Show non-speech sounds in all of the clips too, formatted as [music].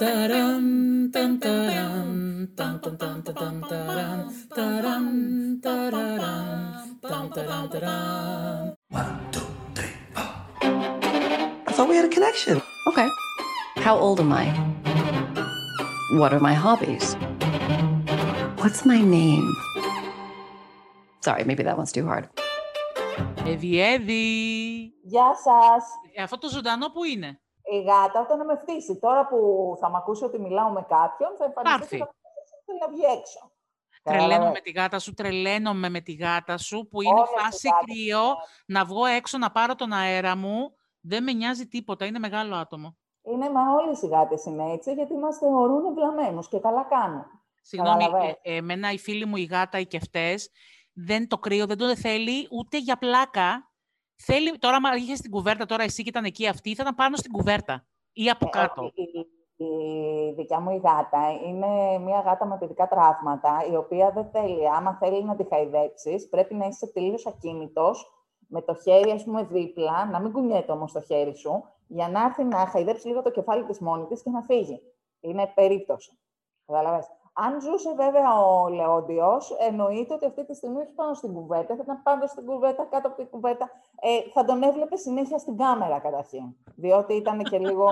Ταραν, ταν, ταραν, ταν, ταν, ταν, ταν, ταραν, ταραν, ταραραν, ταν, ταραν, ταραν. One, two, three, four. I thought we had a connection. Okay. How old am I? What are my hobbies? What's my name? Sorry, maybe that one's too hard. Εύη, Εύη. Γεια σας. Ε, Αυτό το ζωντανό που είναι. Η γάτα όταν με φτύσει. Τώρα που θα μ' ακούσει ότι μιλάω με κάποιον, θα εμφανιστεί Πάρθει. και θα θέλει να βγει έξω. Τρελαίνομαι Κατάλαβες. με τη γάτα σου, τρελαίνομαι με τη γάτα σου, που είναι Όλες οι φάση γάτες κρύο, να βγω έξω να πάρω τον αέρα μου. Δεν με νοιάζει τίποτα, είναι μεγάλο άτομο. Είναι, μα όλες οι γάτες είναι έτσι, γιατί μας θεωρούν βλαμμένους και καλά κάνουν. Συγγνώμη, Καταλαβαίνω. ε, εμένα η φίλη μου η γάτα, οι κεφτές, δεν το κρύο, δεν το θέλει ούτε για πλάκα. Θέλει, τώρα, άμα είχες στην κουβέρτα, τώρα εσύ και ήταν εκεί αυτή, θα ήταν πάνω στην κουβέρτα ή από κάτω; Ε, Η, η δικιά μου η γάτα είναι μια γάτα με παιδικά τραύματα, η οποία δεν θέλει, άμα θέλει να τη χαϊδέψεις, πρέπει να είσαι τελείως ακίνητος, με το χέρι, ας πούμε, δίπλα, να μην κουνιέται όμως το χέρι σου, για να έρθει να χαϊδέψει λίγο το κεφάλι της μόνη της και να φύγει. Είναι περίπτωση. Καταλαβες. Αν ζούσε βέβαια ο Λεόντιος, εννοείται ότι αυτή τη στιγμή όχι πάνω στην κουβέρτα, θα ήταν πάνω στην κουβέρτα, κάτω από την κουβέρτα. Ε, θα τον έβλεπε συνέχεια στην κάμερα καταρχήν, διότι ήταν και [laughs] λίγο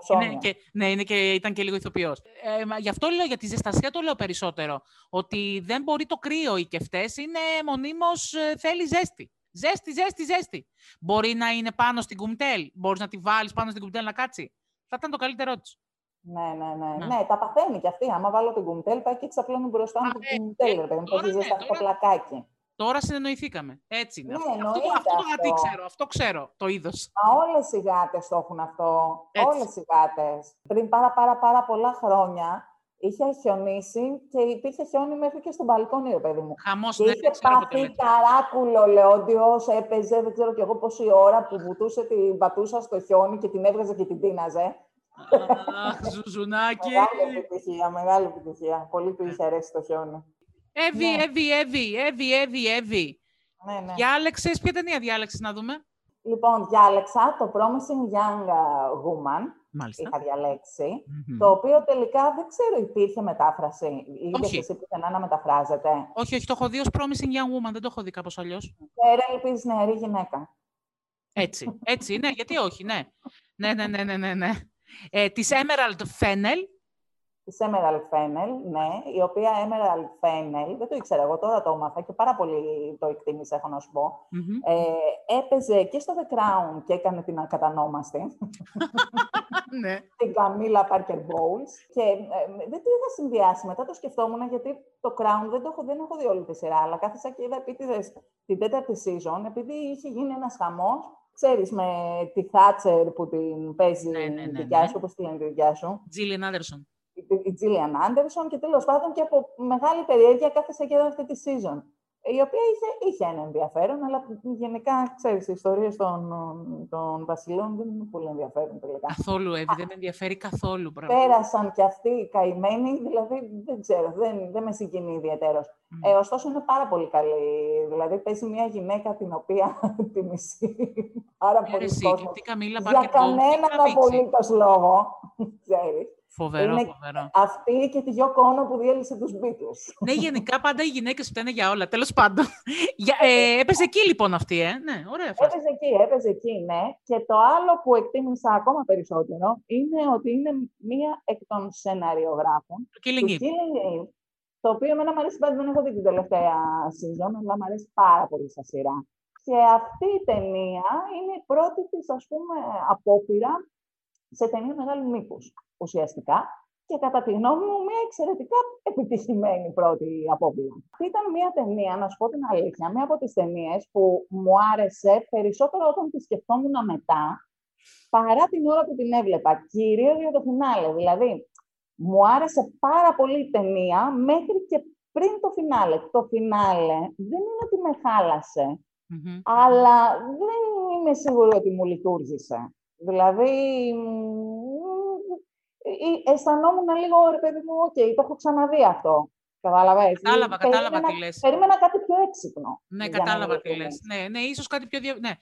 ψώνιο. Είναι και, ναι, είναι και, ήταν και λίγο ηθοποιός. Ε, μα γι' αυτό λέω, για τη ζεστασιά το λέω περισσότερο. Ότι δεν μπορεί το κρύο οι κεφτές, είναι μονίμως θέλει ζέστη. Ζέστη, ζέστη, ζέστη. Μπορεί να είναι πάνω στην κουμτέλ. Μπορείς να τη βάλεις πάνω στην κουμτέλ να κάτσει. Θα ήταν το καλύτερό της. Ναι, ναι, ναι. Ναι. Ναι, τα παθαίνει κι αυτή. Άμα βάλω την κουμτέλ, πάει και ξαπλώνει μπροστά μου Α, την ε, κουμτέλ. ε, ρε παιδί μου, τώρα παίζει ναι, ζεστά το τώρα- πλακάκι. Τώρα συνεννοηθήκαμε. Έτσι είναι. Ναι, αυτό, αυτό, το- εννοείται αυτό το γατί αυτό. ξέρω. Αυτό ξέρω. Το είδος. Μα όλες οι γάτες το έχουν αυτό. Έτσι. Όλες οι γάτες. Πριν πάρα πάρα πάρα πολλά χρόνια είχε χιονίσει και υπήρχε χιόνι μέχρι και στο μπαλκόνι, ρε παιδί μου. Χαμός Και δεν είχε ξέρω ποτέ. πάθει τέτοιο. ταράκουλο, Λεόντιος, έπαιζε, δεν ξέρω κι εγώ πόση ώρα που βουτούσε την πατούσα στο χιόνι και την έβγαζε και την τίναζε. Αχ, ζουζουνάκι. Μεγάλη επιτυχία, μεγάλη επιτυχία. Πολύ του είχε αρέσει το χιόνι. Εύη, Ναι. Εύη, Εύη, Εύη, Εύη, Εύη. Ναι, ναι. Διάλεξες, ποια ταινία διάλεξες να δούμε; Λοιπόν, διάλεξα το Promising Young uh, Woman, Μάλιστα. είχα διαλέξει, Μμμ. το οποίο τελικά δεν ξέρω, υπήρχε μετάφραση. Είδες Όχι. εσύ πουθενά να μεταφράζεται; Όχι, όχι, το έχω δει ως Promising Young Woman, δεν το έχω δει κάπως αλλιώς. Πέρα ελπίζεις νεαρή γυναίκα. Έτσι, έτσι, ναι, γιατί όχι, ναι. Ναι, ναι, ναι, ναι, ναι, ναι. Ε, της Emerald Fennel, Της Emerald Fennel, ναι, η οποία Emerald Fennel, δεν το ήξερα εγώ, τώρα το έμαθα και πάρα πολύ το εκτίμησα, έχω να σου πω. Μμμ. Ε, έπαιζε και στο The Crown και έκανε την ακατανόμαστη, [laughs] ναι. την Καμίλα Parker Bowles. Και ε, δεν το είχα συνδυάσει. Μετά το σκεφτόμουν γιατί το Crown δεν, το έχω, δεν έχω δει όλη τη σειρά, αλλά κάθισα και είδα επίτηδες την τέταρτη season, επειδή είχε γίνει ένας χαμός, ξέρεις, με τη Thatcher που την παίζει Ναι, ναι, η ναι, δικιά ναι. σου, όπως τη λένε τη δικιά σου. Gillian Anderson. Η- η Gillian Anderson και τέλος πάντων και από μεγάλη περιέργεια κάθεσα και είδα αυτή τη season. Η οποία είχε, είχε ένα ενδιαφέρον, αλλά γενικά, ξέρεις, οι ιστορίες των, των βασιλών δεν είναι πολύ ενδιαφέρον τελικά. Καθόλου, Εύη, δεν με ενδιαφέρει καθόλου. Πράγμα. Πέρασαν κι αυτοί οι καημένοι, δηλαδή δεν ξέρω, δεν, δεν με συγκινεί ιδιαίτερος. Μμ. Ε, ωστόσο είναι πάρα πολύ καλή. Δηλαδή παίζει μια γυναίκα την οποία [laughs] τη μισεί πάρα Ε, πολύ εσύ, κόσμο. τι Καμίλα Για Parker Bowles, τι κανέναν τραβήξει. απολύτως λόγο, [laughs] ξέρεις. Φοβερό, Είναι- φοβερό. Αυτή και τη Γιώκο Ono που διέλυσε τους Beatles. [laughs] ναι, γενικά πάντα οι γυναίκες φταίνε για όλα. Τέλος πάντων. [laughs] Για, ε, έπαιζε εκεί λοιπόν αυτή, ε; Ναι, ωραία φάση. Έπαιζε εκεί, έπαιζε εκεί, ναι. Και το άλλο που εκτίμησα ακόμα περισσότερο είναι ότι είναι μία εκ των σεναριογράφων Το του Killing Eve. Killing Eve, το οποίο εμένα μου αρέσει πάντα, δεν έχω δει την τελευταία season, αλλά μου αρέσει πάρα πολύ σαν σειρά. Και αυτή η ταινία είναι η πρώτη της, ας πούμε, απόπειρα σε ταινία μεγάλου μήκους, ουσιαστικά. Και κατά τη γνώμη μου, μια εξαιρετικά επιτυχημένη πρώτη απόπειρα. Αυτή ήταν μια ταινία, να σου πω την αλήθεια, μια από τις ταινίες που μου άρεσε περισσότερο όταν τη σκεφτόμουν μετά, παρά την ώρα που την έβλεπα, κυρίως για το φινάλε. Δηλαδή, μου άρεσε πάρα πολύ η ταινία μέχρι και πριν το φινάλε. Το φινάλε δεν είναι ότι με χάλασε, Μμμ. αλλά δεν είμαι σίγουρη ότι μου λειτούργησε. Δηλαδή, μ, ε, αισθανόμουν λίγο, ρε παιδί μου, οκ, το έχω ξαναδεί αυτό. Κατάλαβες. Κατάλαβα, κατάλαβα Περίμενα- τι λες. Περίμενα κάτι πιο έξυπνο. Ναι, για να κατάλαβα είμαι τι ειλικρινής. λες. Ναι, ναι, ίσως κάτι πιο... Δια... Ναι.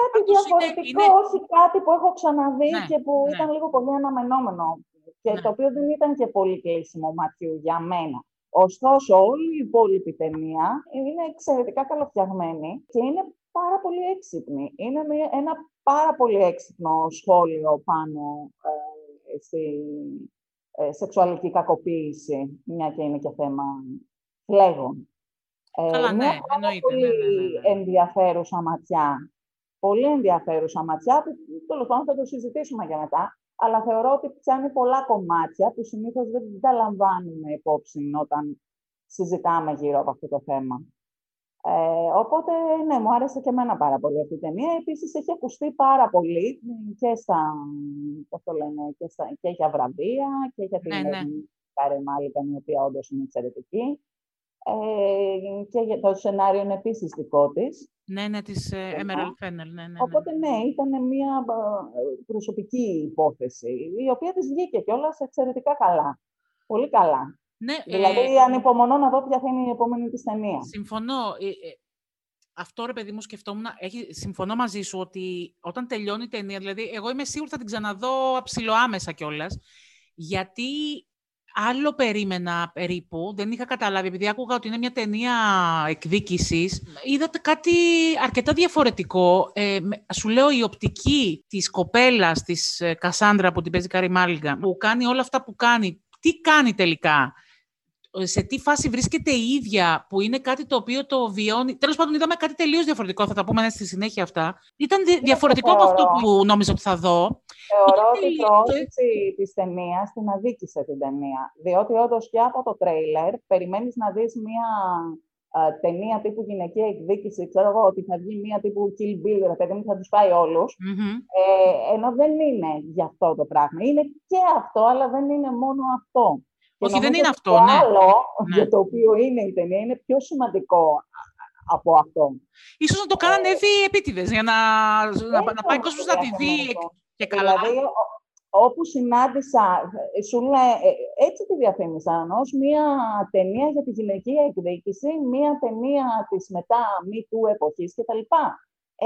Κάτι Πάντως είναι- διαφορετικό, είναι- όχι κάτι που έχω ξαναδεί Ναι, και που ναι. ήταν λίγο πολύ αναμενόμενο. και Ναι. το οποίο δεν ήταν και πολύ κλείσιμο ματιού για μένα. Ωστόσο, όλη η υπόλοιπη ταινία είναι εξαιρετικά καλοφτιαγμένη και είναι πάρα πολύ έξυπνη. Είναι μια- ένα πάρα πολύ έξυπνο σχόλιο πάνω ε, στη ε, σεξουαλική κακοποίηση, μια και είναι και θέμα φλέγων. Ε, Καλά, ναι, μια πάρα εννοείται, ναι, πολύ ναι, ναι, ναι. ενδιαφέρουσα ματιά. Πολύ ενδιαφέρουσα ματιά που τέλος πάντων θα το συζητήσουμε για μετά. Αλλά θεωρώ ότι πιάνει πολλά κομμάτια που συνήθως δεν τα λαμβάνουμε υπόψη όταν συζητάμε γύρω από αυτό το θέμα. Ε, οπότε, ναι, μου άρεσε και εμένα πάρα πολύ αυτή η ταινία. Επίσης, έχει ακουστεί πάρα πολύ και, στα, πώς το λένε, και, στα, και για βραβεία και για την Ναι, ναι. Κάρε Μάλικαν, η οποία όντως είναι εξαιρετική. Ε, και για το σενάριο είναι επίσης δικό της. Ναι, ναι, της ε, Σωστά. Emerald Fennel. Ναι, ναι, ναι. Οπότε ναι, ήταν μια ε, προσωπική υπόθεση, η οποία της βγήκε κιόλας εξαιρετικά καλά. Πολύ καλά. Ναι, ε, Δηλαδή, ανυπομονώ να δω ποια θα είναι η επόμενη της ταινία. Συμφωνώ. Ε, ε, αυτό ρε παιδί μου σκεφτόμουν, έχει, συμφωνώ μαζί σου ότι όταν τελειώνει η ταινία, δηλαδή εγώ είμαι σίγουρη θα την ξαναδώ ψιλοάμεσα κιόλας. γιατί άλλο περίμενα περίπου, δεν είχα καταλάβει, επειδή άκουγα ότι είναι μια ταινία εκδίκησης, είδατε κάτι αρκετά διαφορετικό. Ε, με- σου λέω η οπτική της κοπέλας της ε, Κασάνδρα που την παίζει Κάρι Μάλιγκαν, που κάνει όλα αυτά που κάνει, τι κάνει τελικά, σε τι φάση βρίσκεται η ίδια, που είναι κάτι το οποίο το βιώνει. Τέλος πάντων, είδαμε κάτι τελείως διαφορετικό. Θα τα πούμε στη συνέχεια αυτά. Ήταν δι- διαφορετικό από αυτό θεωρώ. που νόμιζα ότι θα δω. Θεωρώ Είναι ότι η τελείως- προώθηση της ταινίας την αδίκησε την ταινία. Διότι όντως και από το τρέιλερ περιμένεις να δεις μια ε, ταινία τύπου γυναικεία εκδίκηση, ξέρω εγώ, ότι θα βγει μια τύπου Kill Bill, ρε παιδί μου, θα τους φάει όλους. Μμμ. Ε, ενώ δεν είναι γι' αυτό το πράγμα. Είναι και αυτό, αλλά δεν είναι μόνο αυτό. Και Όχι, δεν νομίζω είναι ότι αυτό, το ναι. άλλο Ναι. για το οποίο είναι η ταινία είναι πιο σημαντικό από αυτό. Ίσως να το κάνανε Εύη επίτηδες, για να, να, να πάει ο κόσμος να τη δει και καλά. Δηλαδή, ο- όπου συνάντησα, ε, σου λέει, ε, έτσι τη διαφήμισαν ως μια ταινία για τη γυναικεία εκδίκηση, μια ταινία της μετά μη του εποχής κτλ.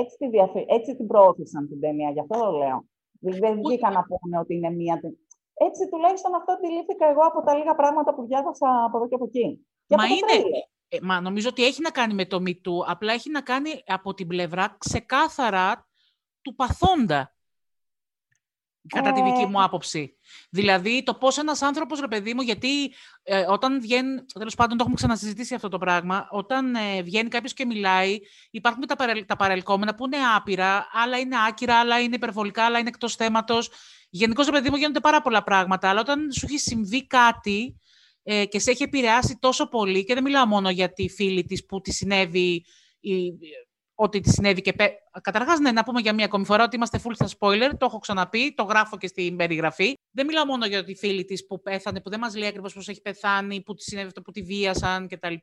Έτσι, τη διαφη... έτσι την προώθησαν την ταινία, γι' αυτό το λέω. Δηλαδή, Δεν Ούτε- βγήκαν να πούνε ότι είναι μια ταινία. Έτσι τουλάχιστον αυτό αντιλήφθηκα εγώ από τα λίγα πράγματα που διάβασα από εδώ και από εκεί. Και Μα από το είναι- τρέιλερ. Ε, μα νομίζω ότι έχει να κάνει με το Me Too, απλά έχει να κάνει από την πλευρά ξεκάθαρα του παθόντα. Κατά τη δική Ε. μου άποψη. Δηλαδή, το πώς ένας άνθρωπος, ρε παιδί μου, γιατί ε, όταν βγαίνει. Τέλος πάντων, το έχουμε ξανασυζητήσει αυτό το πράγμα. Όταν ε, βγαίνει κάποιος και μιλάει, υπάρχουν και τα, παρελ, τα παρελκόμενα που είναι άπειρα, άλλα είναι άκυρα, άλλα είναι υπερβολικά, άλλα είναι εκτός θέματος. Γενικώς, ρε παιδί μου, γίνονται πάρα πολλά πράγματα. Αλλά όταν σου έχει συμβεί κάτι ε, και σε έχει επηρεάσει τόσο πολύ, και δεν μιλάω μόνο για τη φίλη της που τη συνέβη. Η, ότι τη συνέβη και πέ... Καταρχάς, ναι, να πούμε για μία ακόμη φορά ότι είμαστε full στα spoiler. Το έχω ξαναπεί, το γράφω και στην περιγραφή. Δεν μιλάω μόνο για τη φίλη της που πέθανε, που δεν μας λέει ακριβώς πώς έχει πεθάνει, που τη συνέβη αυτό, που τη βίασαν κτλ.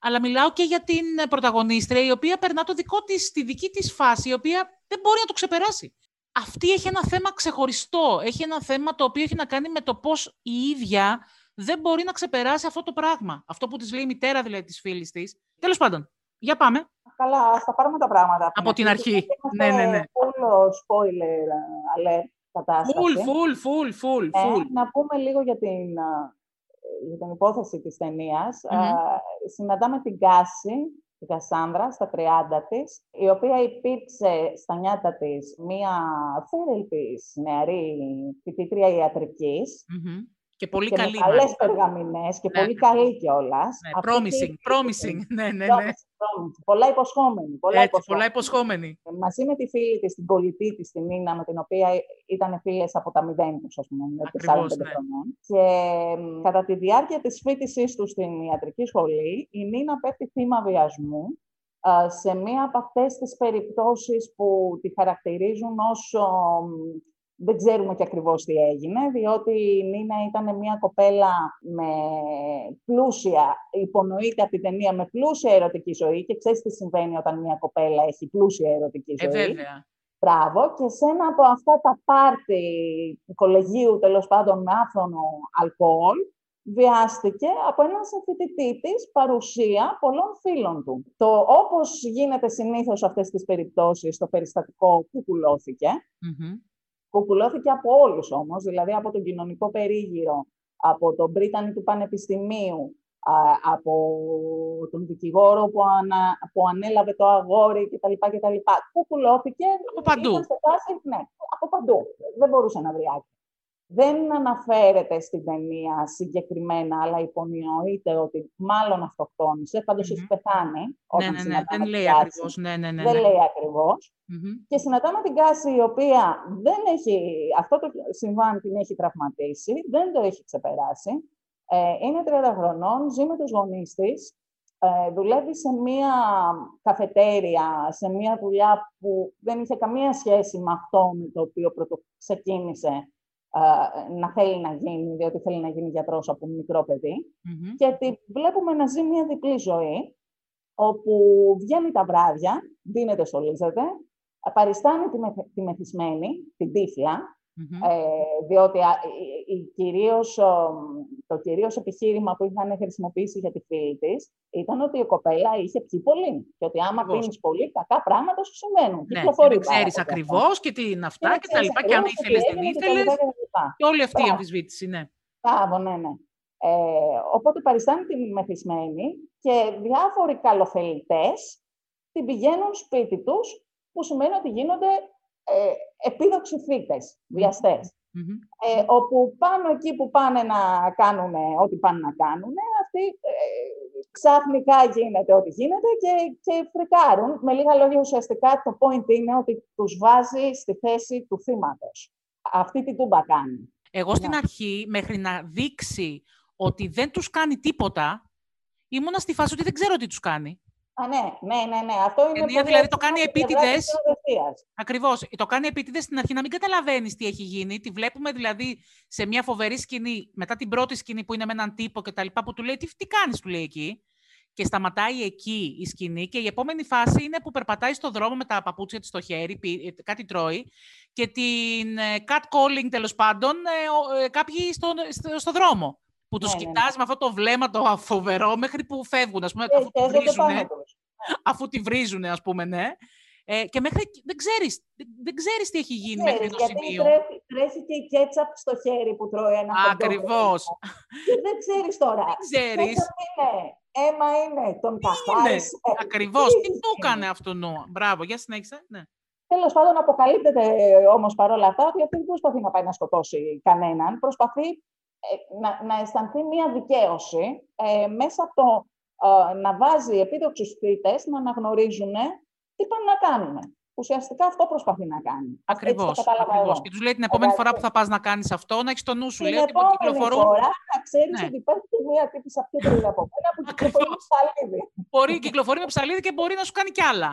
Αλλά μιλάω και για την ε, πρωταγωνίστρια, η οποία περνά το δικό της, τη δική της φάση, η οποία δεν μπορεί να το ξεπεράσει. Αυτή έχει ένα θέμα ξεχωριστό. Έχει ένα θέμα το οποίο έχει να κάνει με το πώς η ίδια δεν μπορεί να ξεπεράσει αυτό το πράγμα. Αυτό που της λέει η μητέρα δηλαδή της φίλης της. Τέλος πάντων, για πάμε. Καλά, ας τα πάρουμε τα πράγματα. Από την αρχή. γιατί Ναι, ναι, ναι. Είμαστε full spoiler alert κατάσταση. Full, full, full, full, Ε, full. να πούμε λίγο για την, α, για την υπόθεση της ταινίας. Μμμ. Α, συναντάμε την Κάση, την Κασάνδρα, στα 30 της, η οποία υπήρξε στα νιάτα της μία φέρελπις νεαρή φοιτήτρια ιατρικής Μμμ. Και πολύ και καλή. με καλές μάλιστα. περγαμηνές και Ναι, πολύ ναι. καλή κιόλας. Ναι, Αυτή promising, η- promising. [laughs] Ναι, ναι, ναι. Promising, promising. Πολλά υποσχόμενη. Πολλά Έτσι, υποσχόμενη. πολλά υποσχόμενη. μαζί με τη φίλη της, την κολλητή της, την Νίνα, με την οποία ήταν φίλες από τα μηδέν τους, ας πούμε, με Ακριβώς, 4-5 ναι. χρονών. Και μ, κατά τη διάρκεια της φοιτησής τους στην ιατρική σχολή, η Νίνα πέφτει θύμα βιασμού α, σε μία από αυτές τις περιπτώσεις που τη χαρακτηρίζουν ως ο, μ, δεν ξέρουμε και ακριβώς τι έγινε, διότι η Νίνα ήταν μια κοπέλα με πλούσια, υπονοείται από την ταινία, με πλούσια ερωτική ζωή και ξέρεις τι συμβαίνει όταν μια κοπέλα έχει πλούσια ερωτική Ε, ζωή. βέβαια. Μπράβο. Και σε ένα από αυτά τα πάρτι του κολεγίου, τέλος πάντων με άφθονο αλκοόλ, βιάστηκε από έναν συμφοιτητή της παρουσία πολλών φίλων του. Το όπως γίνεται συνήθως σε αυτές τις περιπτώσεις, το περιστατικό κουκουλώθηκε, Μμμ. Κουκουλώθηκε από όλους όμως, δηλαδή από τον κοινωνικό περίγυρο, από τον Πρίτανη του Πανεπιστημίου, από τον δικηγόρο που, ανα, που ανέλαβε το αγόρι κτλ. κτλ. Κουκουλώθηκε. Από παντού. ναι, από παντού. Δεν μπορούσε να βρει άκρη δεν αναφέρεται στην ταινία συγκεκριμένα, αλλά υπονοείται ότι μάλλον αυτοκτόνησε, πάντως έχει πεθάνει ναι, ναι, ναι, δεν λέει ακριβώς. Ναι, ναι, ναι, Δεν λέει ακριβώς. Και συναντάμε την Κάση, η οποία δεν έχει, αυτό το συμβάν την έχει τραυματίσει, δεν το έχει ξεπεράσει. Ε, είναι 30 χρονών, ζει με τους γονείς της, ε, δουλεύει σε μία καφετέρια, σε μία δουλειά που δεν είχε καμία σχέση με αυτό με το οποίο πρωτο... ξεκίνησε να θέλει να γίνει, διότι θέλει να γίνει γιατρός από μικρό Και τη βλέπουμε να ζει μια διπλή ζωή, όπου βγαίνει τα βράδια, δίνεται, στολίζεται, παριστάνει τη, τη μεθυσμένη, την τύφλα, ε, διότι η, κυρίως, το κυρίως επιχείρημα που είχαν χρησιμοποιήσει για τη φίλη της ήταν ότι η κοπέλα είχε πιει πολύ. Και ότι άμα πίνεις πολύ, κακά πράγματα σου συμβαίνουν. Ναι, δεν ξέρεις ακριβώς και τι είναι αυτά και τα λοιπά. Και αν ήθελες, δεν ήθελες. Και όλη αυτή η αμφισβήτηση, ναι. Μπράβο, ναι, ναι. Ε, οπότε παριστάνει τη μεθυσμένη και διάφοροι καλοθελητές την πηγαίνουν σπίτι τους, που σημαίνει ότι γίνονται ε, επίδοξοι φύτες, Ε, όπου πάνω εκεί που πάνε να κάνουν ό,τι πάνε να κάνουν, αυτοί ε, ξαφνικά γίνεται ό,τι γίνεται και, και φρικάρουν. Με λίγα λόγια, ουσιαστικά το point είναι ότι τους βάζει στη θέση του θύματος. Αυτή την τούμπα κάνει. Εγώ στην ναι. αρχή, μέχρι να δείξει ότι δεν τους κάνει τίποτα, ήμουνα στη φάση ότι δεν ξέρω τι τους κάνει. Α, ναι, ναι, ναι, ναι. Αυτό είναι Ενία, δηλαδή το κάνει επίτηδες. Ακριβώς. Το κάνει επίτηδες στην αρχή να μην καταλαβαίνεις τι έχει γίνει. Τη βλέπουμε δηλαδή σε μια φοβερή σκηνή, μετά την πρώτη σκηνή που είναι με έναν τύπο και τα λοιπά, που του λέει Τι, τι κάνεις, του λέει εκεί. Και σταματάει εκεί η σκηνή. Και η επόμενη φάση είναι που περπατάει στο δρόμο με τα παπούτσια της στο χέρι, ε, κάτι τρώει. Και την ε, cat calling τέλος πάντων ε, κάποιοι στο, στο, στο δρόμο που τους ναι, ναι, κοιτάζει ναι. με αυτό το βλέμμα το φοβερό μέχρι που φεύγουν, ας πούμε, αφού, τη βρίζουν, [laughs] αφού τη βρίζουν, ας πούμε, ναι. Ε, και μέχρι δεν ξέρεις, δεν ξέρεις τι έχει γίνει μέχρι το γιατί σημείο. Τρέφει, τρέφει και η κέτσαπ στο χέρι που τρώει ένα Ακριβώς. Και δεν ξέρεις τώρα. Δεν ξέρεις. Είναι, αίμα είναι, τον καθάρισε. Ακριβώς. Τι του έκανε αυτό νου. Μπράβο, για συνέχισε. Ναι. Τέλος πάντων, αποκαλύπτεται όμως παρόλα αυτά ότι αυτή δεν προσπαθεί να πάει να σκοτώσει κανέναν. Προσπαθεί ε, να, να αισθανθεί μία δικαίωση ε, μέσα από το ε, να βάζει επίδοξους θήτες να αναγνωρίζουν τι πάνε να κάνουν. Ουσιαστικά αυτό προσπαθεί να κάνει. Ακριβώς. Και τους λέει την επόμενη φορά που θα πας να κάνεις αυτό, να έχεις το νου σου. Την λέει, επόμενη κυκλοφορούν... φορά να ξέρεις ναι. ότι υπάρχει και μία τύπησα πιο τρελή από μένα που κυκλοφορεί με ψαλίδι. Μπορεί, κυκλοφορεί με ψαλίδι και μπορεί να σου κάνει κι άλλα.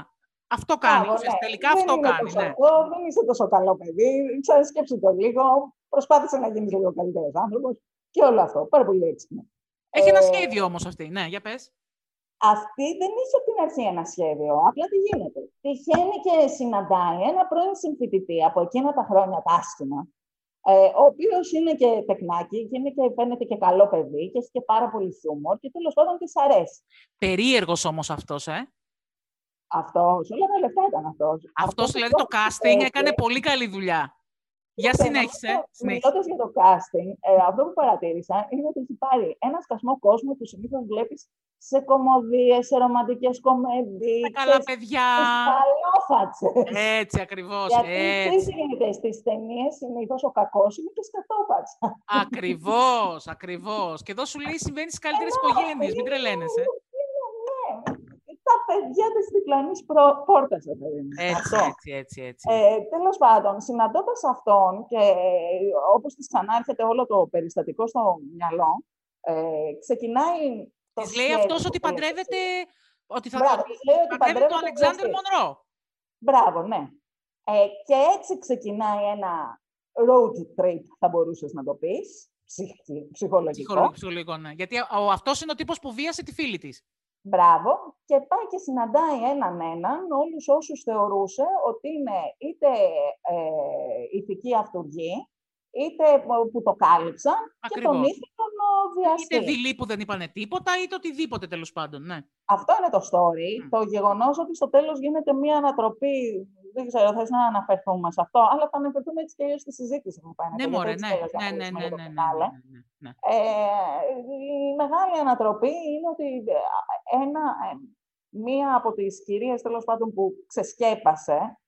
Αυτό κάνει. Ά, ναι. Τελικά δεν αυτό κάνει. Ναι. Δεν είσαι τόσο καλό παιδί. Ξανασκέψου το λίγο. Προσπάθησε να γίνεις λίγο καλύτερος άνθρωπος. Και όλο αυτό. Πάρα πολύ έξυπνο. Έχει ένα ε, σχέδιο όμως αυτή. Ναι, για πες. Αυτή δεν είχε από την αρχή ένα σχέδιο. Απλά τι γίνεται. Τυχαίνει και συναντάει ένα πρώην συμφοιτητή από εκείνα τα χρόνια τα άσχημα, ε, ο οποίος είναι και τεκνάκι και, είναι και φαίνεται και καλό παιδί και έχει και πάρα πολύ χιούμορ και τέλος πάντων της αρέσει. Περίεργος όμως αυτός, ε. Αυτός, όλα τα λεφτά ήταν αυτός. Αυτός δηλαδή το casting έκανε πολύ καλή δουλειά. Για συνέχισε. Μιλώντας για το casting, ε, αυτό που παρατήρησα είναι ότι έχει πάρει ένα σκασμό κόσμο που συνήθως βλέπεις σε κομμωδίες, σε ρομαντικές κομμέντιε. Τα καλά παιδιά. Καλόφατσε. Έτσι ακριβώς. Γιατί έτσι. γίνεται στις ταινίες συνήθως ο κακός είναι και σκατόφατσα. Ακριβώς, ακριβώς. Και εδώ σου λέει συμβαίνεις στις καλύτερες οικογένειες. Μην τρελαίνεσαι τα παιδιά της διπλανής πόρτας, Έτσι, έτσι, έτσι. έτσι. Ε, τέλος πάντων, συναντώντας αυτόν και όπως της ξανάρχεται όλο το περιστατικό στο μυαλό, ε, ξεκινάει... Της λέει αυτός ότι παντρεύεται... Ότι θα Μπράβο, λέει ότι παντρεύεται τον Αλεξάνδρ Μονρό. Μπράβο, ναι. Ε, και έτσι ξεκινάει ένα road trip, θα μπορούσες να το πεις, ψυχολογικό. Ψυχολογικό, ναι. Γιατί αυτός είναι ο τύπος που βίασε τη φίλη της. Μπράβο. Και πάει και συναντάει έναν έναν όλους όσους θεωρούσε ότι είναι είτε ε, ηθική αυτοργή, είτε που το κάλυψαν και τον ήθελαν τον βιαστή. Είτε δειλοί που δεν είπανε τίποτα, είτε οτιδήποτε τέλος πάντων. Ναι. Αυτό είναι το story. Το γεγονός ότι στο τέλος γίνεται μια ανατροπή δεν ξέρω, θες να αναφερθούμε σε αυτό, αλλά θα αναφερθούμε έτσι και αλλιώς στη συζήτηση που πάει. Ναι, μωρέ, ναι. Ναι, ναι, ναι, ναι, ναι, ναι, Ε, η μεγάλη ανατροπή είναι ότι ένα, ε, μία από τις κυρίες, τέλος πάντων, που ξεσκέπασε...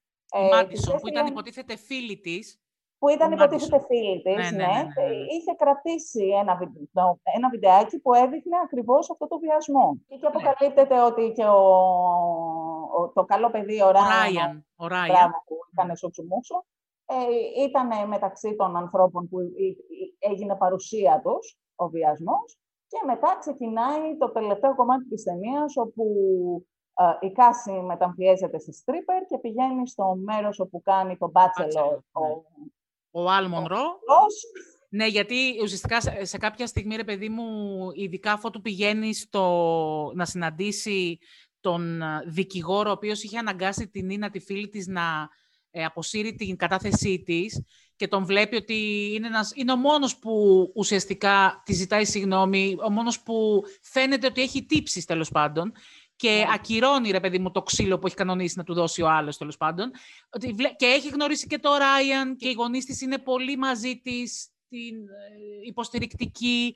Η Μάντισον, που ήταν υποτίθεται φίλη της, που ήταν υποτίθεται φίλη της, ναι, ναι, ναι, είχε κρατήσει ένα, βιδε... ένα βιντεάκι που έδειχνε ακριβώς αυτό το βιασμό. Και εκεί αποκαλύπτεται ότι και ο... ο... το καλό παιδί, ο Ράιαν, ο Ράιαν, που ήταν σοτσουμούξο, ε, ήταν μεταξύ των ανθρώπων που έγινε παρουσία τους ο βιασμός. Και μετά ξεκινάει το τελευταίο κομμάτι της ταινίας όπου ε, η Κάση μεταμφιέζεται στη stripper και πηγαίνει στο μέρος όπου κάνει το bachelor, ο, ο Αλ Μονρό. Ναι, γιατί ουσιαστικά σε κάποια στιγμή, ρε παιδί μου, ειδικά αφού του πηγαίνει στο... να συναντήσει τον ε, δικηγόρο, ο οποίος είχε αναγκάσει την Νίνα, τη φίλη της, να ε, αποσύρει την κατάθεσή της και τον βλέπει ότι είναι, ένας, είναι ο μόνος που ουσιαστικά τη ζητάει συγγνώμη, ο μόνος που φαίνεται ότι έχει τύψεις τέλος πάντων και ναι. ακυρώνει, ρε παιδί μου, το ξύλο που έχει κανονίσει να του δώσει ο άλλος, τέλος πάντων. Και έχει γνωρίσει και το Ράιαν και οι γονείς της είναι πολύ μαζί της, την ε, υποστηρικτική.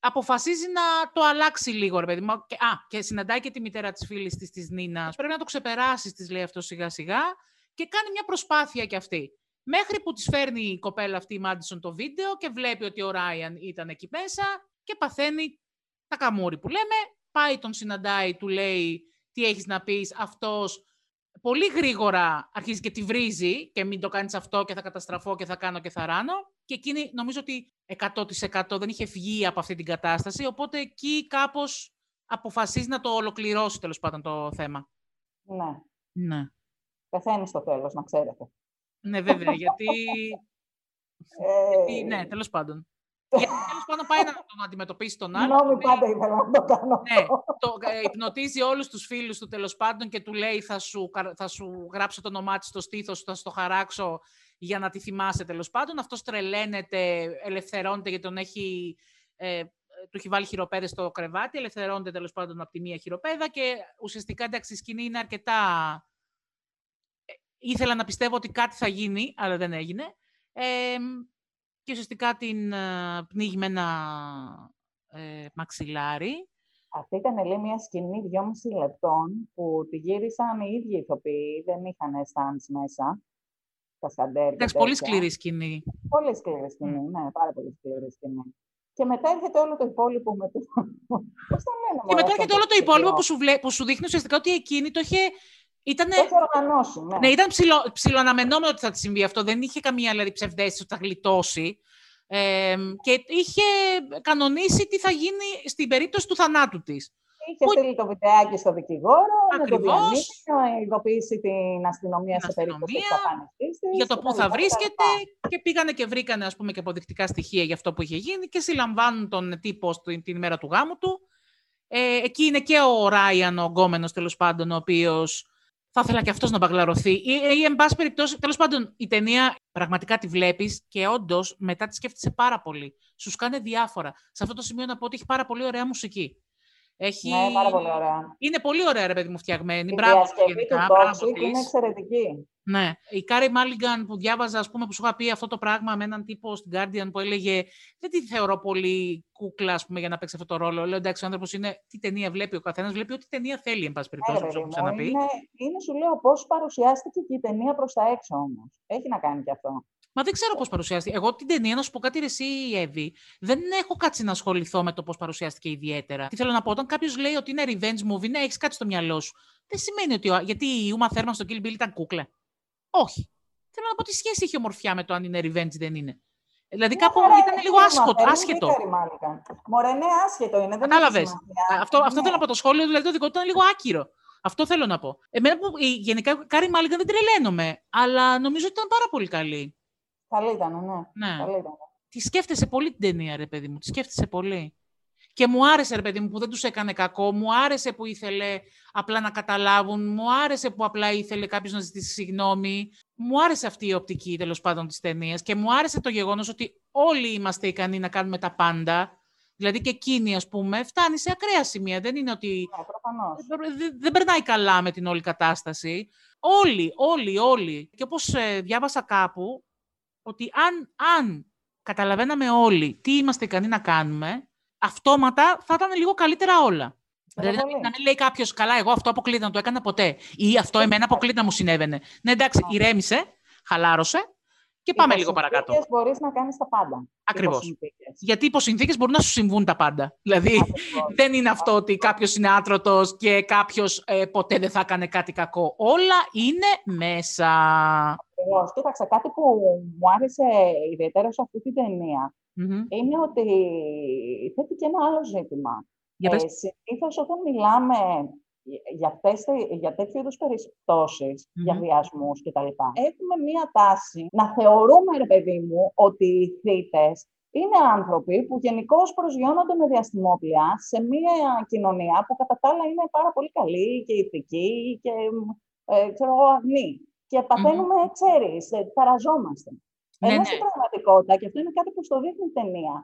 Αποφασίζει να το αλλάξει λίγο, ρε παιδί μου. Και, α, και συναντάει και τη μητέρα της φίλης της, της Νίνας. Πρέπει να το ξεπεράσεις, της λέει αυτό σιγά-σιγά. Και κάνει μια προσπάθεια κι αυτή. Μέχρι που της φέρνει η κοπέλα αυτή η Μάντισον το βίντεο και βλέπει ότι ο Ράιαν ήταν εκεί μέσα και παθαίνει τα καμούρι που λέμε πάει, τον συναντάει, του λέει τι έχεις να πεις, αυτός πολύ γρήγορα αρχίζει και τη βρίζει και μην το κάνεις αυτό και θα καταστραφώ και θα κάνω και θα ράνω. Και εκείνη νομίζω ότι 100% δεν είχε βγει από αυτή την κατάσταση, οπότε εκεί κάπως αποφασίζει να το ολοκληρώσει τέλος πάντων το θέμα. Ναι. Ναι. Πεθαίνει στο τέλος, να ξέρετε. Ναι, βέβαια, γιατί... Ε, γιατί ναι, τέλος πάντων. Γιατί τέλος πάντων πάει να τον αντιμετωπίσει τον άλλο. Συγγνώμη, πάντα ήθελα να το κάνω. Ναι, το, ε, υπνοτίζει όλους τους φίλους του τέλος πάντων και του λέει: θα σου, θα σου γράψω το όνομά της στο στήθος, θα σου το χαράξω για να τη θυμάσαι τέλος πάντων. Αυτός τρελαίνεται, ελευθερώνεται γιατί τον έχει. Ε, του έχει βάλει χειροπέδες στο κρεβάτι, ελευθερώνεται τέλος πάντων από τη μία χειροπέδα και ουσιαστικά εντάξει η σκηνή είναι αρκετά. Ε, ήθελα να πιστεύω ότι κάτι θα γίνει, αλλά δεν έγινε. Ε, και ουσιαστικά την uh, πνίγει με ένα ε, μαξιλάρι. Αυτή ήταν λέει, μια σκηνή δυόμιση λεπτών που τη γύρισαν οι ίδιοι ηθοποιοί, δεν είχαν stands μέσα. Τα σκαντέρ. Εντάξει, πολύ σκληρή σκηνή. Πολύ σκληρή σκηνή, mm. ναι, πάρα πολύ σκληρή σκηνή. Και μετά έρχεται όλο το υπόλοιπο με το. [laughs] Πώς το λένε, Και μετά έρχεται όλο το υπόλοιπο που σου, βλέ... που σου δείχνει ουσιαστικά ότι εκείνη το είχε Ήτανε... Το οργανώσει, ναι. ναι. ήταν ψηλο, ψηλοαναμενόμενο ότι θα της συμβεί αυτό. Δεν είχε καμία δηλαδή, ψευδέστηση ότι θα γλιτώσει. Ε, και είχε κανονίσει τι θα γίνει στην περίπτωση του θανάτου της. Είχε που... στείλει το βιντεάκι στο δικηγόρο, Ακριβώς. να ειδοποιήσει την αστυνομία την σε περίπτωση της Για το πού θα βρίσκεται και πήγανε και βρήκανε ας πούμε, και αποδεικτικά στοιχεία για αυτό που είχε γίνει και συλλαμβάνουν τον τύπο την, την ημέρα του γάμου του. Ε, εκεί είναι και ο Ράιαν, ο γκόμενος τέλος πάντων, ο οποίος θα ήθελα και αυτός να μπαγλαρωθεί. Ή, ή εν πάση περιπτώσει, τέλος πάντων, η ταινία πραγματικά τη βλέπεις και όντως μετά τη σκέφτεσαι πάρα πολύ. Σου κάνει διάφορα. Σε αυτό το σημείο να πω ότι έχει πάρα πολύ ωραία μουσική. Έχει... Ναι, πάρα πολύ ωραία. Είναι πολύ ωραία, ρε παιδί μου, φτιαγμένη. Η Μπράβο, γενικά. Μπράβο είναι εξαιρετική. Ναι. Η Κάρι Μάλιγκαν που διάβαζα, ας πούμε, που σου είχα πει αυτό το πράγμα με έναν τύπο στην Guardian που έλεγε Δεν τη θεωρώ πολύ κούκλα, ας πούμε, για να παίξει αυτό το ρόλο. Λέω εντάξει, ο άνθρωπος είναι. Τι ταινία βλέπει ο καθένας, βλέπει ό,τι ταινία θέλει, εν πάση περιπτώσει, όπως έχω ξαναπεί. Είναι, είναι, σου λέω, πώς παρουσιάστηκε και η ταινία προς τα έξω όμως. Έχει να κάνει και αυτό. Μα δεν ξέρω πώς παρουσιάστηκε. Εγώ την ταινία, να σου πω κάτι, εσύ, Εύη, δεν έχω κάτσει να ασχοληθώ με το πώς παρουσιάστηκε ιδιαίτερα. Τι θέλω να πω, όταν κάποιος λέει ότι είναι revenge movie, ναι, έχεις κάτι στο μυαλό σου. Δεν σημαίνει ότι. Γιατί η Uma Thurman στο Kill Bill ήταν κούκλα. Όχι. Θέλω να πω τι σχέση έχει ομορφιά με το αν είναι revenge δεν είναι. Δηλαδή κάπου ήταν λίγο άσχετο. άσχετο. Μωρέ, ναι, άσχετο είναι. Κατάλαβες. Αυτό, αυτό ναι. θέλω να πω. Το σχόλιο δηλαδή το δικό του ήταν λίγο άκυρο. Αυτό θέλω να πω. Εμένα που γενικά Κάρι Μάλιγκαν δεν τρελαίνομαι, αλλά νομίζω ότι ήταν πάρα πολύ καλή. Καλή ήταν, ναι. ναι. Καλή ήταν. Τη σκέφτεσαι πολύ την ταινία, ρε παιδί μου. Τη σκέφτεσαι πολύ. Και μου άρεσε, ρε παιδί μου, που δεν τους έκανε κακό. Μου άρεσε που ήθελε απλά να καταλάβουν. Μου άρεσε που απλά ήθελε κάποιος να ζητήσει συγγνώμη. Μου άρεσε αυτή η οπτική, τέλος πάντων, της ταινίας. Και μου άρεσε το γεγονός ότι όλοι είμαστε ικανοί να κάνουμε τα πάντα. Δηλαδή και εκείνη, ας πούμε, φτάνει σε ακραία σημεία. Δεν είναι ότι Ναι, προφανώς. δεν- δεν, δεν περνάει καλά με την όλη κατάσταση. Όλοι, όλοι, όλοι. Και όπως ε, διάβασα κάπου, ότι αν, αν καταλαβαίναμε όλοι τι είμαστε ικανοί να κάνουμε, αυτόματα θα ήταν λίγο καλύτερα όλα. Δηλαδή, να μην, πολύ. να μην λέει κάποιος, καλά, εγώ αυτό αποκλείται να το έκανα ποτέ. Ή αυτό εμένα αποκλείται να μου συνέβαινε. Ναι, εντάξει, ηρέμησε, χαλάρωσε και πάμε λίγο παρακάτω. Υπό μπορείς να κάνεις τα πάντα. Ακριβώς. Υπό συνθήκες. Γιατί υπό συνθήκε μπορούν να σου συμβούν τα πάντα. Δηλαδή, Ακριβώς. δεν είναι αυτό ότι κάποιος είναι άτρωτος και κάποιος ποτέ δεν θα έκανε κάτι κακό. Όλα είναι μέσα. Ακριβώς. Κοίταξε, κάτι που μου άρεσε ιδιαίτερα σε αυτή την ταινία Μμμ. είναι ότι θέτει και ένα άλλο ζήτημα. Για πες. Ε, συνήθως όταν μιλάμε για, αυτές, τε- για τέτοιου είδους περιπτώσεις, για Μμμ. βιασμούς κτλ. Έχουμε μία τάση να θεωρούμε, ρε παιδί μου, ότι οι θύτες είναι άνθρωποι που γενικώς προσγειώνονται με διαστημόπλια σε μία κοινωνία που κατά τα άλλα είναι πάρα πολύ καλή και ηθική και ε, ξέρω εγώ, αγνή. Και παθαίνουμε, ξέρεις, ε, ταραζόμαστε. Ναι, Ενώ ναι. στην πραγματικότητα, και αυτό είναι κάτι που στο δείχνει η ταινία,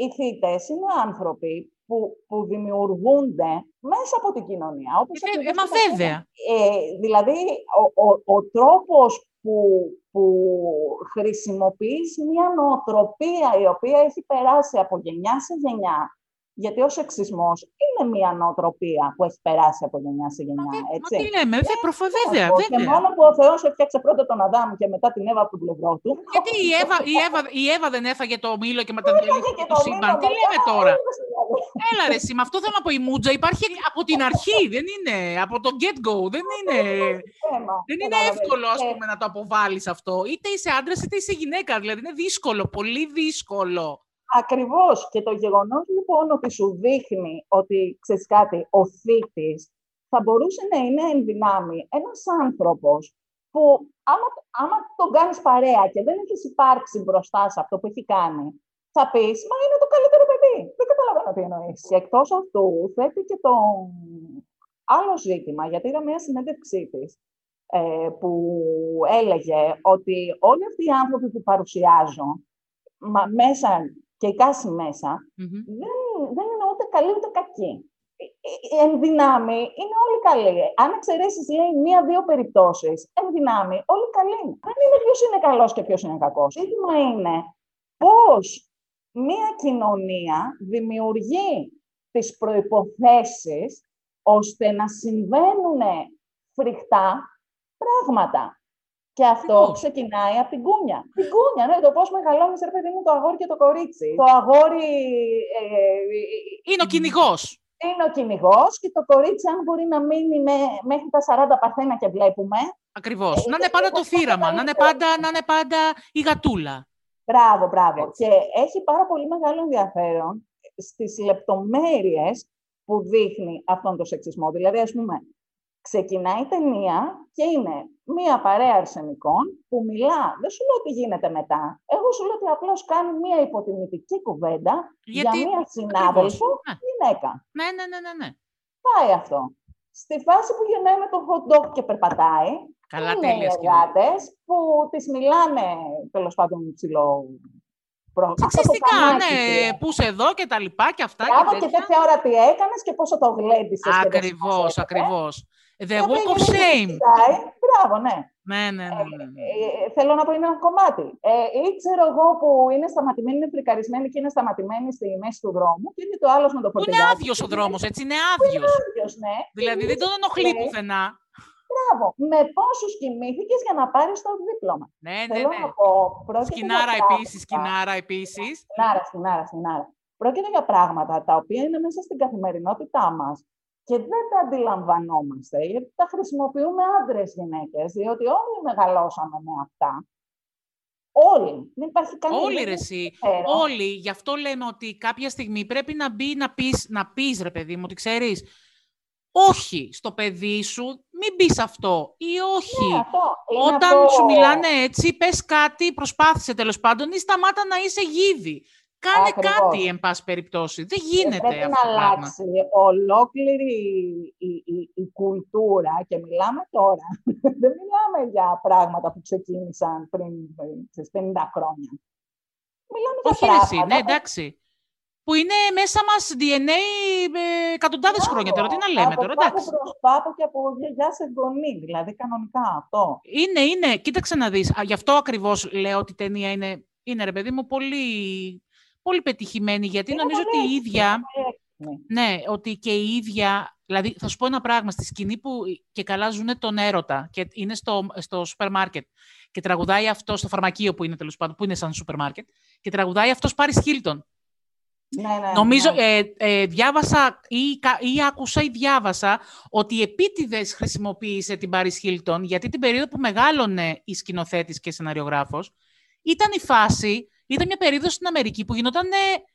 οι θύτες είναι άνθρωποι που, που δημιουργούνται μέσα από την κοινωνία. Όπως Ε, ακριβώς ε, μα και τα βέβαια. ε, δηλαδή, ο, ο, ο τρόπος που, που χρησιμοποιείς μια νοοτροπία η οποία έχει περάσει από γενιά σε γενιά, γιατί ο σεξισμός είναι μια νοοτροπία που έχει περάσει από γενιά σε γενιά, Μα έτσι. τι λέμε, δε, προφα, βέβαια, Ακριβώς. Και βέβαια. μόνο που ο Θεός έφτιαξε πρώτα τον Αδάμ και μετά την Εύα από τον πλευρό του. Γιατί η [laughs] Εύα, η, Εύα, η Εύα δεν έφαγε το μήλο και Έφαγε μεταδιαλύθηκε και το το σύμπαν. μήλο Τι μετά, λέμε τώρα; έλεγες δηλαδή. Έλα ρε, εσύ, με αυτό θέλω να πω. Η Μούτζα υπάρχει από την [laughs] αρχή. Δεν είναι; Από το get-go. Δεν είναι; Θέμα, Δεν είναι κατάλαβες. εύκολο, ας Και- πούμε, να το αποβάλεις αυτό. Είτε είσαι άντρας, είτε είσαι γυναίκα. Δηλαδή, είναι δύσκολο, πολύ δύσκολο. Ακριβώς. Και το γεγονός λοιπόν ότι σου δείχνει ότι, ξέρεις κάτι, ο θήτης θα μπορούσε να είναι εν δυνάμει ένας άνθρωπος που άμα, άμα τον κάνεις παρέα και δεν έχεις υπάρξει μπροστά σε αυτό που έχει κάνει, θα πεις, μα είναι το καλύτερο παιδί. Δεν καταλαβαίνω τι εννοείς. Και εκτός αυτού θέτει και το άλλο ζήτημα, γιατί είδα μια συνέντευξή της, ε, που έλεγε ότι όλοι αυτοί οι άνθρωποι που παρουσιάζω, μα, μέσα και εικάσει μέσα, Μμμ. δεν, δεν είναι ούτε καλοί ούτε κακοί. Ε, ε, Εν δυνάμει είναι όλοι καλοί. Αν εξαιρέσεις, λέει, μία-δύο περιπτώσεις, εν δυνάμει όλοι καλοί. Δεν είναι ποιος είναι καλός και ποιος είναι κακός. Το ζήτημα είναι πώς μία κοινωνία δημιουργεί τις προϋποθέσεις ώστε να συμβαίνουν φρικτά πράγματα. Και αυτό Ακριβώς. ξεκινάει από την κούνια. Την κούνια, ναι, το πώ μεγαλώνει, ρε παιδί μου, το αγόρι και το κορίτσι. Το αγόρι ε, Είναι ο κυνηγό. είναι ο κυνηγό και το κορίτσι, αν μπορεί να μείνει με- μέχρι τα 40 παρθένα και βλέπουμε. Ακριβώ. Ε, να είναι είναι πάντα το λίγο θύραμα. Να είναι καλύτερο. πάντα, να είναι πάντα η γατούλα. Μπράβο, μπράβο. Έτσι. Και έχει πάρα πολύ μεγάλο ενδιαφέρον στις λεπτομέρειες που δείχνει αυτόν τον σεξισμό. Δηλαδή, ας πούμε, ξεκινάει η ταινία και είναι μία παρέα αρσενικών που μιλά. Δεν σου λέω τι γίνεται μετά. Εγώ σου λέω ότι απλώς κάνει μία υποτιμητική κουβέντα Γιατί. για μία συνάδελφο Ναι. γυναίκα. Ναι, ναι, ναι, ναι, ναι. Πάει αυτό. Στη φάση που γεννάει με το hot dog και περπατάει, Καλά, είναι τέλεια οι σκηνή. εργάτες που τις μιλάνε, τέλος πάντων, ψηλό προ... αυτό το Σεξιστικά, κανάκι, ναι. κυρία. Πού σε εδώ και τα λοιπά και αυτά Μπράβο, και και τέτοια. τέτοια ώρα τι έκανες και πόσο το γλέντισες. και δεν Ακριβώς, σημασία, ε. ακριβώς. The Και walk of πήγαινε και shame. κοιτάει. Μπράβο, ναι. Ναι, ναι, ναι. ναι, ναι. Ε, θέλω να πω είναι ένα κομμάτι. Ε, ή ξέρω εγώ που είναι σταματημένοι, είναι φρικαρισμένοι και είναι σταματημένοι στη μέση του δρόμου και είναι το άλλος με το Που είναι φορτηγάκι. άδειος ο δρόμος, έτσι είναι άδειος. Άδειος, ναι. Δηλαδή δεν τον ενοχλεί λέει, πουθενά. Μπράβο. Με πόσους κοιμήθηκες για να πάρεις το δίπλωμα; Ναι, ναι, Θέλω ναι. να πω. πρόκειται για Σκινάρα πράγματα- επίσης, σκινάρα επίσης. Σκηνάρα, σκηνάρα, σκηνάρα. Πρόκειται για πράγματα τα οποία είναι μέσα στην καθημερινότητά μας και δεν τα αντιλαμβανόμαστε, γιατί τα χρησιμοποιούμε άντρες γυναίκες, διότι όλοι μεγαλώσαμε με αυτά. Όλοι. Δεν υπάρχει κανένα. Όλοι ρε εσύ. Όλοι. Γι' αυτό λέμε ότι κάποια στιγμή πρέπει να μπει να πεις, να πεις ρε παιδί μου, ότι ξέρεις, όχι στο παιδί σου, μην πεις αυτό ή όχι. Ναι, αυτό. Είναι Όταν αυτό- σου μιλάνε έτσι, πες κάτι, προσπάθησε τέλος πάντων ή σταμάτα να είσαι γίδι. Κάνε Ακριβώς. κάτι, εν πάση περιπτώσει. Δεν Και γίνεται πρέπει αυτό να το πράγμα. αλλάξει ολόκληρη η, η, η κουλτούρα και μιλάμε τώρα. [laughs] Δεν μιλάμε για πράγματα που ξεκίνησαν πριν ε, ξέρεις, 50 χρόνια. Μιλάμε Όχι για ρε πράγματα εσύ, ναι, που- εντάξει. που είναι μέσα μας DNA ε, εκατοντάδες χρόνια τώρα. Τι να λέμε τώρα, από εντάξει. κάπου προς κάτω και από γιαγιά σε γονή, δηλαδή κανονικά αυτό. Είναι, είναι. Κοίταξε να δεις. Α, Γι' αυτό ακριβώς λέω ότι η ταινία είναι, είναι ρε παιδί μου, πολύ, πολύ πετυχημένη. Γιατί Είναι νομίζω πολύ ότι η έξυπνη, ίδια... πολύ έξυπνη. Ναι, ότι και η ίδια. Δηλαδή, θα σου πω ένα πράγμα. Στη σκηνή που και καλά ζουν τον έρωτα και είναι στο, στο σούπερ μάρκετ και τραγουδάει αυτό στο φαρμακείο που είναι τέλος πάντων, που είναι σαν σούπερ μάρκετ, και τραγουδάει αυτός Πάρη Χίλτον. Ναι, ναι, Νομίζω, ναι. ε, ε, διάβασα ή, κα- ή άκουσα ή διάβασα ότι επίτηδες χρησιμοποίησε την Πάρη Χίλτον γιατί την περίοδο που μεγάλωνε η σκηνοθέτης και σεναριογράφος ήταν η φάση, ήταν μια περίοδος στην Αμερική που γινόταν,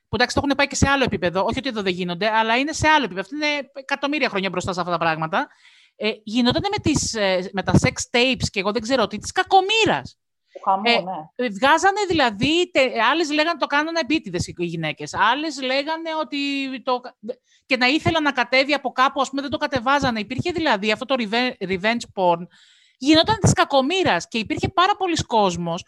που εντάξει το έχουν πάει και σε άλλο επίπεδο, όχι ότι εδώ δεν γίνονται, αλλά είναι σε άλλο επίπεδο. Αυτό είναι εκατομμύρια χρόνια μπροστά σε αυτά τα πράγματα. Ε, γινόταν με, τις, ε, με τα sex tapes και εγώ δεν ξέρω τι, της κακομήρας. Του χαμού, ε, ναι. Ε, Βγάζανε δηλαδή, τε, άλλες λέγανε το κάνανε επίτηδες οι οι γυναίκες. Άλλες λέγανε ότι το... Και να ήθελαν να κατέβει από κάπου, ας πούμε δεν το κατεβάζανε. Υπήρχε δηλαδή αυτό το reve- revenge porn. Γινόταν της κακομήρας και υπήρχε πάρα πολλοί κόσμος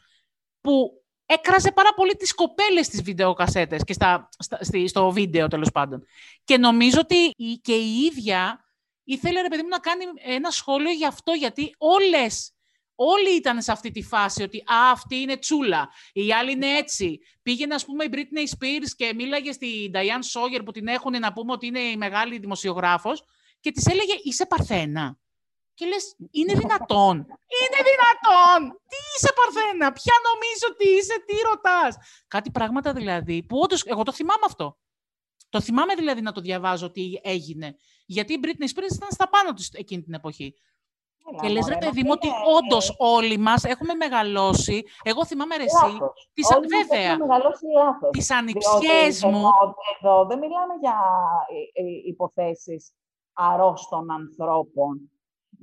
που έκραζε πάρα πολύ τις κοπέλες στις βιντεοκασέτες και στα, στα, στη- στο βίντεο τέλος πάντων. Και νομίζω ότι η, και η ίδια ήθελε ρε παιδί μου να κάνει ένα σχόλιο γι' αυτό, γιατί όλες Όλοι ήταν σε αυτή τη φάση ότι «Α, αυτή είναι τσούλα, η άλλη είναι έτσι». Πήγαινε, ας πούμε, η Britney Spears και μίλαγε στη Diane Sawyer που την έχουν να πούμε ότι είναι η μεγάλη δημοσιογράφος και της έλεγε «Είσαι παρθένα». Και λες, είναι δυνατόν. είναι δυνατόν. Τι είσαι παρθένα. Ποια νομίζω ότι είσαι, τι ρωτάς. Κάτι πράγματα δηλαδή που όντως, εγώ το θυμάμαι αυτό. Το θυμάμαι δηλαδή να το διαβάζω τι έγινε. Γιατί η Britney Spears ήταν στα πάνω της εκείνη την εποχή. Έλα, Και λες ρε μωρέ, παιδί μα μου ότι είναι- όντως όλοι μας έχουμε μεγαλώσει. Εγώ θυμάμαι ρε εσύ, Λάθος. τις, Όλοι μας βέβαια, έχουμε μεγαλώσει λάθος. τις Διότι ανιψιές μου. Εδώ, εδώ δεν μιλάμε για ε, ε, υποθέσεις αρρώστων ανθρώπων.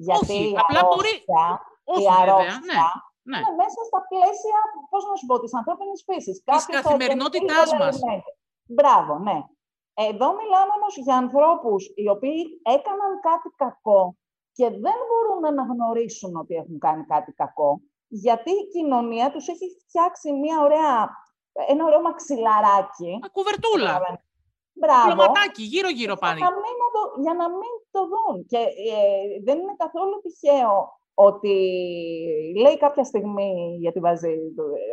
Γιατί Όχι, η απλά μπορεί- αρρώστια, Όχι η βέβαια, αρρώστια ναι. είναι μέσα στα πλαίσια, πώς να σου πω, της ανθρώπινης φύσης. Κάποιος θα καθημερινότητάς γεννηθεί μας. ελεγμένος. Μπράβο, ναι. Εδώ μιλάμε όμως για ανθρώπους οι οποίοι έκαναν κάτι κακό και δεν μπορούν να αναγνωρίσουν ότι έχουν κάνει κάτι κακό, γιατί η κοινωνία τους έχει φτιάξει μια ωραία, ένα ωραίο μαξιλαράκι. Α, Κουβερτούλα. Μπράβο. Πλωματάκι, γύρω-γύρω πάλι. Για να μην, το, για να μην το δουν. Και ε, δεν είναι καθόλου τυχαίο ότι λέει κάποια στιγμή, γιατί βάζει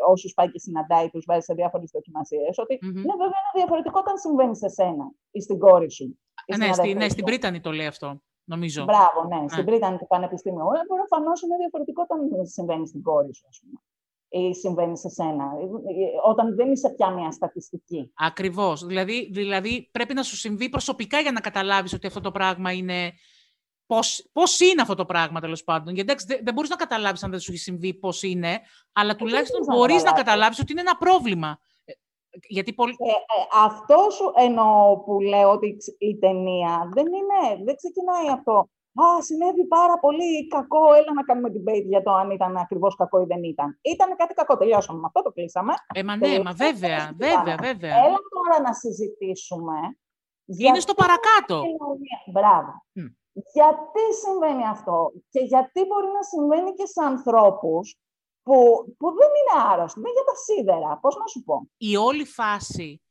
όσους πάει και συναντάει, τους βάζει σε διάφορες δοκιμασίες, ότι Μμμ. είναι βέβαια είναι διαφορετικό όταν συμβαίνει σε σένα ή στην κόρη σου. ή Ε, στην ναι, στη, αδερφή ναι, σου. στην Πρίτανη το λέει αυτό, νομίζω. Μπράβο, ναι, στην Ναι. Πρίτανη του Πανεπιστήμιου. Ε, προφανώς είναι διαφορετικό όταν συμβαίνει στην κόρη σου, ας πούμε. Ή συμβαίνει σε σένα. Ε, ε, Όταν δεν είσαι πια μια στατιστική. Ακριβώς. Δηλαδή, δηλαδή πρέπει να σου συμβεί προσωπικά για να καταλάβεις ότι αυτό το πράγμα είναι... Πώς, πώς είναι αυτό το πράγμα, τέλος πάντων. Γιατί εντάξει, δεν, δεν μπορείς να καταλάβεις αν δεν σου έχει συμβεί πώς είναι, αλλά τουλάχιστον μπορείς να μπορείς να καταλάβεις. καταλάβεις ότι είναι ένα πρόβλημα. Ε, Γιατί πολλοί... Ε, ε, αυτό σου εννοώ που λέω ότι ξ- η ταινία δεν είναι, δεν ξεκινάει αυτό. Α, συνέβη πάρα πολύ κακό, έλα να κάνουμε debate για το αν ήταν ακριβώς κακό ή δεν ήταν. Ήταν κάτι κακό, τελειώσαμε με αυτό, το κλείσαμε. Ε, μα ναι, μα τελειώσαμε, βέβαια, συζητάμε. βέβαια, βέβαια. Έλα τώρα να συζητήσουμε. Είναι στο γιατί παρακάτω. η κοινωνία- Μπράβο. Μμ. Γιατί συμβαίνει αυτό και γιατί μπορεί να συμβαίνει και σε ανθρώπους που, που δεν είναι άρρωστοι, δεν για τα σίδερα, πώς να σου πω. η όλη φάση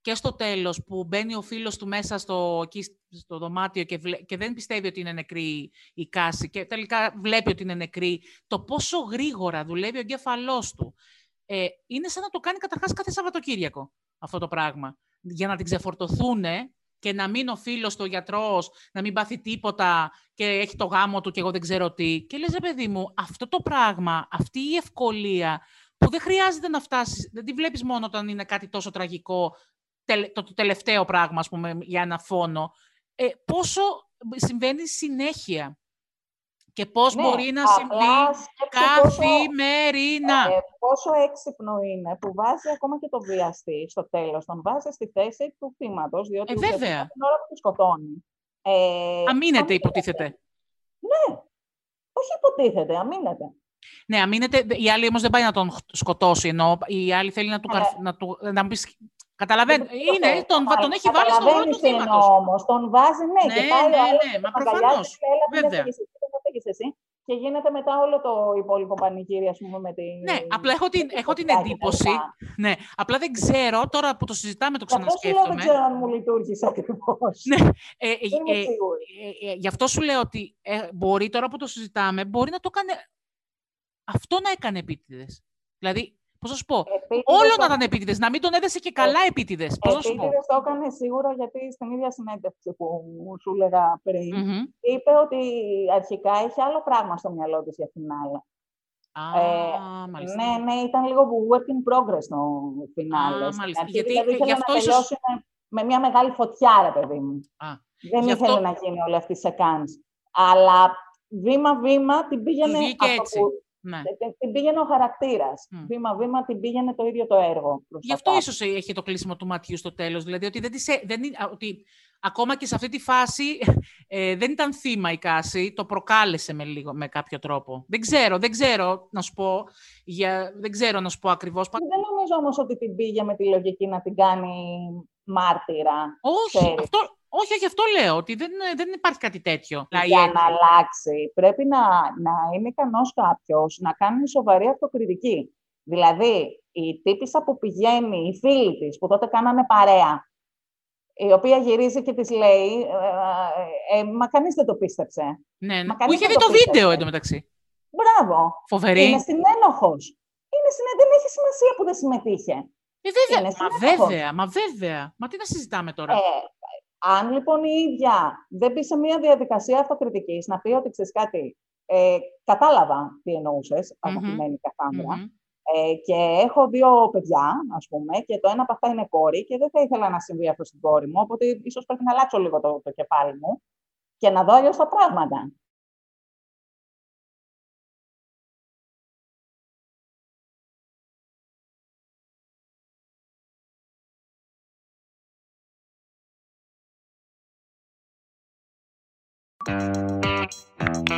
και στο τέλος που μπαίνει ο φίλος του μέσα στο, εκεί στο δωμάτιο και, βλέ- και δεν πιστεύει ότι είναι νεκρή η Κάση και τελικά βλέπει ότι είναι νεκρή, το πόσο γρήγορα δουλεύει ο εγκέφαλός του. Ε, είναι σαν να το κάνει καταρχάς κάθε Σαββατοκύριακο αυτό το πράγμα. Για να την ξεφορτωθούν και να μην ο φίλος του ο γιατρός, να μην πάθει τίποτα και έχει το γάμο του και εγώ δεν ξέρω τι. Και λες, ρε παιδί μου, αυτό το πράγμα, αυτή η ευκολία που δεν χρειάζεται να φτάσεις, δεν τη βλέπεις μόνο όταν είναι κάτι τόσο τραγικό, τελε- το, το τελευταίο πράγμα, ας πούμε, για ένα φόνο. Ε, πόσο συμβαίνει συνέχεια και πώς Ναι, μπορεί να απλά συμβεί σκέψου πόσο- καθημερινά. Ε, πόσο έξυπνο είναι που βάζει ακόμα και το βιαστή στο τέλος, τον βάζει στη θέση του θύματος, διότι Ε, ουσιαστικά βέβαια. την ώρα που τον σκοτώνει. Ε, Αμήνεται, υποτίθεται. Ναι, όχι υποτίθεται, αμήνεται. Ναι, αμήνεται. Η άλλη όμως δεν πάει να τον χ- σκοτώσει, ενώ η άλλη θέλει να του... καρφ- να, του να μου πεις, Καταλαβαίνω. Δεν το Είναι, θέλω. τον, βα- τον έχει βάλει στον ρόλο του Καταλαβαίνεις τι εννοώ θύματος. όμως, τον βάζει, ναι, Ναι, και πάει ναι, ο άλλος ναι, και μα τον αγκαλιάζει προφανώς. και λέει, «Έλα, μην Βέβαια. έφυγες εσύ, δεν έφυγες εσύ. και γίνεται μετά όλο το υπόλοιπο πανηγύρι, ας πούμε, με την... Ναι, απλά έχω την, έχω την φωτιά κτλ. εντύπωση. Ναι, απλά δεν ξέρω, τώρα που το συζητάμε, το Γι' αυτό σου λέω δεν ξανασκέφτομαι. ξέρω αν μου λειτουργήσε ακριβώς. Ναι, ε, ε, Δεν είμαι ε, σίγουρη. ε, ε, γι' αυτό σου λέω ότι ε, μπορεί τώρα που το συζητάμε, μπορεί να το έκανε. Αυτό να έκανε επίτηδες. Δηλαδή, πώς να σου πω, Επίτηδες όλο το- να ήταν επίτηδες, να μην τον έδεσε και καλά επίτηδες. Πώς να σου πω. Επίτηδες το έκανε σίγουρα γιατί στην ίδια συνέντευξη που σου έλεγα πριν, Μμμ. είπε ότι αρχικά είχε άλλο πράγμα στο μυαλό της για φινάλε. Α, Ε, μάλιστα. Ναι, ναι, ήταν λίγο work in progress το φινάλε. Α, Στην μάλιστα. αρχή, Γιατί, δηλαδή, ε, γι' ήθελε αυτό να ίσως- τελειώσει με, με μια μεγάλη φωτιά, ρε παιδί μου. Α, Δεν γι' ήθελε αυτό- να γίνει όλη αυτή η σεκάνς. Αλλά βήμα-βήμα την πήγαινε, βγήκε αυτό έτσι. που- ναι. ε, την πήγαινε ο χαρακτήρας. Μμ. Βήμα-βήμα την πήγαινε το ίδιο το έργο. προς Γι' τα αυτό κάτω. ίσως έχει το κλείσιμο του ματιού στο τέλος. Δηλαδή ότι, δεν της, έ- δεν, είναι- α, ότι ακόμα και σε αυτή τη φάση ε, δεν ήταν θύμα η Κάση, το προκάλεσε με, λίγο, με κάποιο τρόπο. Δεν ξέρω, δεν ξέρω να σου πω, για, δεν ξέρω να σου πω ακριβώς. Πα- Δεν νομίζω όμως ότι την πήγε με τη λογική να την κάνει μάρτυρα Όχι, ξέρεις. αυτό, όχι, όχι, αυτό λέω, ότι δεν, δεν υπάρχει κάτι τέτοιο. Δηλαδή, για έτσι. να αλλάξει. Πρέπει να, να είναι ικανός κάποιος να κάνει σοβαρή αυτοκριτική. Δηλαδή, η τύπησα που πηγαίνει, η φίλη της, που τότε κάνανε παρέα, η οποία γυρίζει και της λέει, ε, ε, μα κανείς δεν το πίστεψε. Ναι, ναι. Μα Που κανείς είχε δεν δει το το βίντεο πίστεψε. εντωμεταξύ. Μπράβο. Φοβερή. Είναι συνένοχος. Είναι συνέ... Δεν έχει σημασία που δεν συμμετείχε. Ε, βέβαια, είναι μα συνένοχος. βέβαια, μα βέβαια. Μα τι να συζητάμε τώρα; Ε, αν λοιπόν η ίδια δεν μπει σε μια διαδικασία αυτοκριτικής, να πει ότι ξέρεις κάτι, ε, κατάλαβα τι εννοούσες, Μμμ. αγαπημένη Κασάνδρα, Μμμ. ε, και έχω δύο παιδιά, ας πούμε, και το ένα από αυτά είναι κόρη και δεν θα ήθελα να συμβεί αυτό στην κόρη μου, οπότε ίσως πρέπει να αλλάξω λίγο το, το κεφάλι μου και να δω αλλιώς τα πράγματα.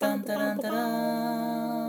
Dun, dun, dun,